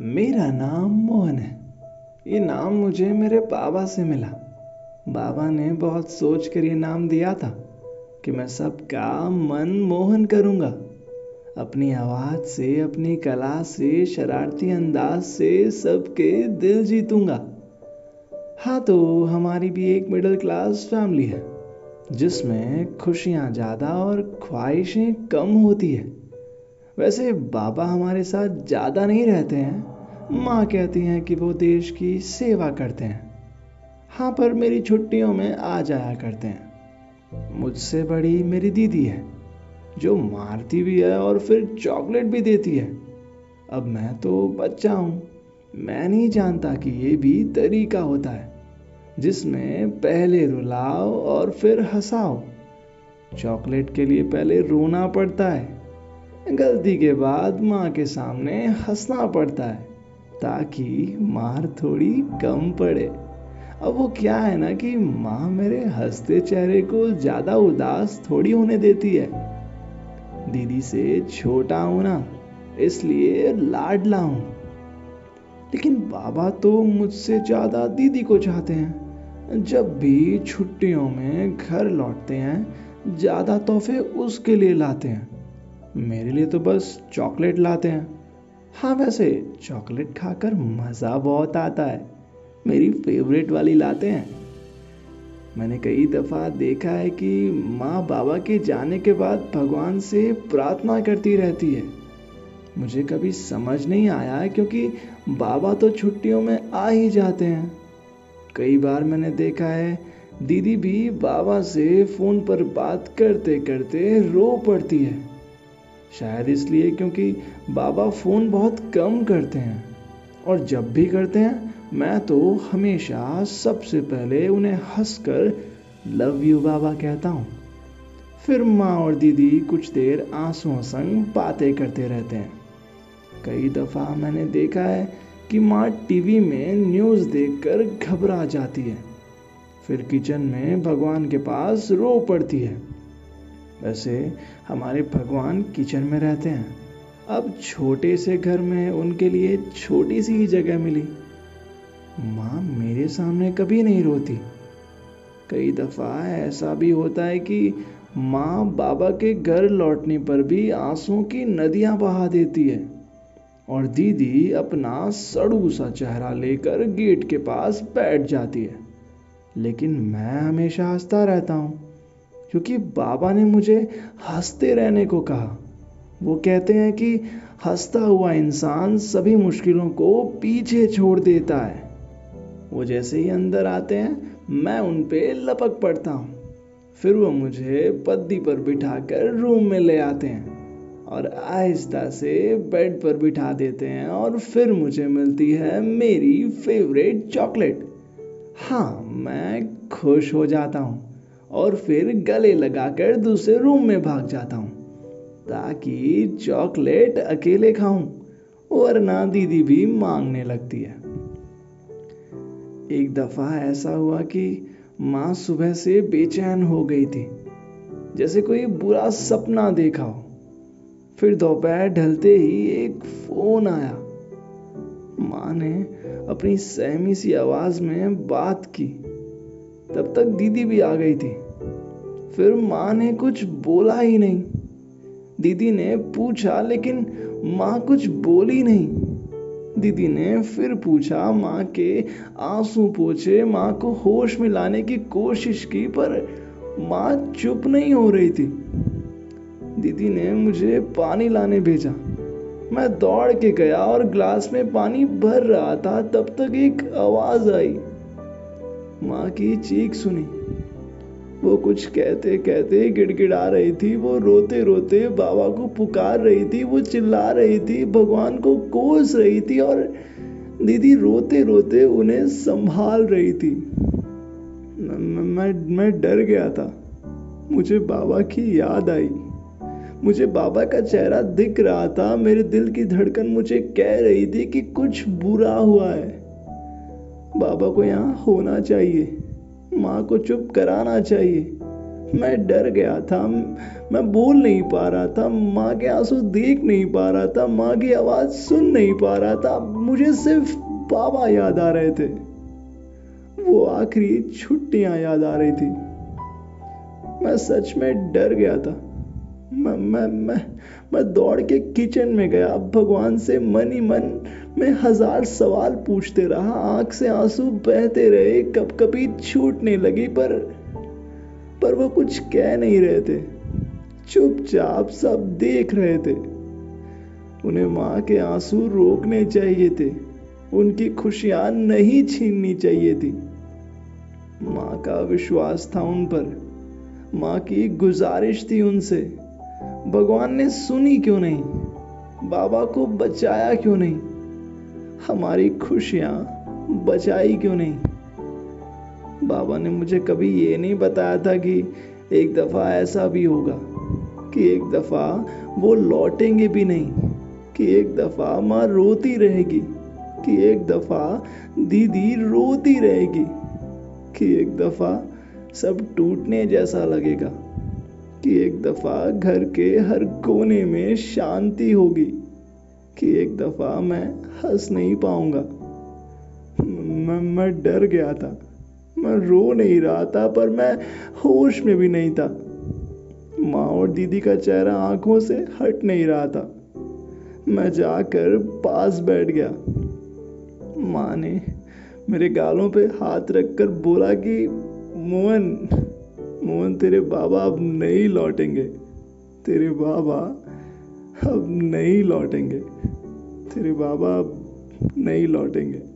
मेरा नाम मोहन है। ये नाम मुझे मेरे बाबा से मिला। बाबा ने बहुत सोच कर ये नाम दिया था कि मैं सबका मन मोहन करूँगा। अपनी आवाज़ से, अपनी कला से, शरारती अंदाज से सबके दिल जीतूँगा। हाँ तो हमारी भी एक मिडिल क्लास फैमिली है, जिसमें खुशियाँ ज़्यादा और ख्वाहिशें कम होती है। वैसे बाबा हमारे साथ ज़्यादा नहीं रहते हैं। माँ कहती हैं कि वो देश की सेवा करते हैं। हाँ पर मेरी छुट्टियों में आ जाया करते हैं। मुझसे बड़ी मेरी दीदी है, जो मारती भी है और फिर चॉकलेट भी देती है। अब मैं तो बच्चा हूँ। मैं नहीं जानता कि ये भी तरीका होता है, जिसमें पहले रुलाओ और फिर हंसाओ। चॉकलेट के लिए पहले रोना पड़ता है। गलती के बाद माँ के सामने हंसना पड़ता है, ताकि मार थोड़ी कम पड़े। अब वो क्या है ना कि माँ मेरे हँसते चेहरे को ज़्यादा उदास थोड़ी होने देती है। दीदी से छोटा हूँ ना, इसलिए लाडला हूँ। लेकिन बाबा तो मुझसे ज़्यादा दीदी को चाहते हैं। जब भी छुट्टियों में घर लौटते हैं, ज़्यादा तोहफे उसके लिए लाते हैं। मेरे लिए तो बस चॉकलेट लाते हैं। हाँ वैसे चॉकलेट खाकर मज़ा बहुत आता है। मेरी फेवरेट वाली लाते हैं। मैंने कई दफ़ा देखा है कि माँ बाबा के जाने के बाद भगवान से प्रार्थना करती रहती है। मुझे कभी समझ नहीं आया क्योंकि बाबा तो छुट्टियों में आ ही जाते हैं। कई बार मैंने देखा है, दीदी भी बाबा से फ़ोन पर बात करते करते रो पड़ती है। शायद इसलिए क्योंकि बाबा फ़ोन बहुत कम करते हैं। और जब भी करते हैं, मैं तो हमेशा सबसे पहले उन्हें हंसकर, लव यू बाबा कहता हूँ। फिर माँ और दीदी कुछ देर आंसुओं संग बातें करते रहते हैं। कई दफ़ा मैंने देखा है कि माँ टीवी में न्यूज़ देखकर घबरा जाती है। फिर किचन में भगवान के पास रो पड़ती है। वैसे हमारे भगवान किचन में रहते हैं। अब छोटे से घर में उनके लिए छोटी सी ही जगह मिली। माँ मेरे सामने कभी नहीं रोती। कई दफ़ा ऐसा भी होता है कि माँ बाबा के घर लौटने पर भी आंसुओं की नदियाँ बहा देती है और दीदी अपना सड़ू सा चेहरा लेकर गेट के पास बैठ जाती है। लेकिन मैं हमेशा हंसता रहता हूँ। क्योंकि बाबा ने मुझे हँसते रहने को कहा। वो कहते हैं कि हंसता हुआ इंसान सभी मुश्किलों को पीछे छोड़ देता है। वो जैसे ही अंदर आते हैं, मैं उन पे लपक पड़ता हूँ। फिर वो मुझे पद्दी पर बिठाकर रूम में ले आते हैं और आहिस्ता से बेड पर बिठा देते हैं और फिर मुझे मिलती है मेरी फेवरेट चॉकलेट। हाँ मैं खुश हो जाता हूँ। और फिर गले लगाकर दूसरे रूम में भाग जाता हूँ, ताकि चॉकलेट अकेले खाऊं, वरना दीदी भी मांगने लगती है। एक दफ़ा ऐसा हुआ कि माँ सुबह से बेचैन हो गई थी, जैसे कोई बुरा सपना देखा हो। फिर दोपहर ढलते ही एक फ़ोन आया। माँ ने अपनी सहमी सी आवाज़ में बात की। तब तक दीदी भी आ गई थी। फिर माँ ने कुछ बोला ही नहीं। दीदी ने पूछा, लेकिन माँ कुछ बोली नहीं। दीदी ने फिर पूछा, माँ के आँसू पोछे, माँ को होश में लाने की कोशिश की, पर माँ चुप नहीं हो रही थी। दीदी ने मुझे पानी लाने भेजा। मैं दौड़ के गया और ग्लास में पानी भर रहा था, तब तक एक आवाज़ आई। माँ की चीख सुनी। वो कुछ कहते कहते गिड़गिड़ा रही थी, वो रोते रोते बाबा को पुकार रही थी, वो चिल्ला रही थी, भगवान को कोस रही थी और दीदी रोते रोते उन्हें संभाल रही थी। मैं मैं डर गया था। मुझे बाबा की याद आई। मुझे बाबा का चेहरा दिख रहा था। मेरे दिल की धड़कन मुझे कह रही थी कि कुछ बुरा हुआ है। बाबा को यहाँ होना चाहिए। माँ को चुप कराना चाहिए। मैं डर गया था। मैं बोल नहीं पा रहा था। माँ के आँसू देख नहीं पा रहा था। माँ की आवाज़ सुन नहीं पा रहा था। मुझे सिर्फ़ बाबा याद आ रहे थे। वो आखिरी छुट्टियाँ याद आ रही थी। मैं सच में डर गया था। मैं मैं मैं मैं दौड़ के किचन में गया। अब भगवान से मन ही मन में हज़ार सवाल पूछते रहा। आँख से आँसू बहते रहे कब कभी छूटने लगी, पर पर वो कुछ कह नहीं रहे थे। चुपचाप सब देख रहे थे। उन्हें माँ के आँसू रोकने चाहिए थे। उनकी खुशियाँ नहीं छीननी चाहिए थी। माँ का विश्वास था उन पर। माँ की गुजारिश थी उनसे। भगवान ने सुनी क्यों नहीं? बाबा को बचाया क्यों नहीं? हमारी खुशियाँ बचाई क्यों नहीं? बाबा ने मुझे कभी ये नहीं बताया था कि एक दफ़ा ऐसा भी होगा, कि एक दफ़ा वो लौटेंगे भी नहीं, कि एक दफ़ा माँ रोती रहेगी, कि एक दफ़ा दीदी रोती रहेगी, कि एक दफ़ा सब टूटने जैसा लगेगा। कि एक दफ़ा घर के हर कोने में शांति होगी कि एक दफ़ा मैं हंस नहीं पाऊँगा। मैं मैं डर गया था। मैं रो नहीं रहा था, पर मैं होश में भी नहीं था। माँ और दीदी का चेहरा आँखों से हट नहीं रहा था। मैं जाकर पास बैठ गया। माँ ने मेरे गालों पे हाथ रखकर बोला कि, मोहन मोहन, तेरे बाबा अब नहीं लौटेंगे। तेरे बाबा अब नहीं लौटेंगे। तेरे बाबा अब नहीं लौटेंगे।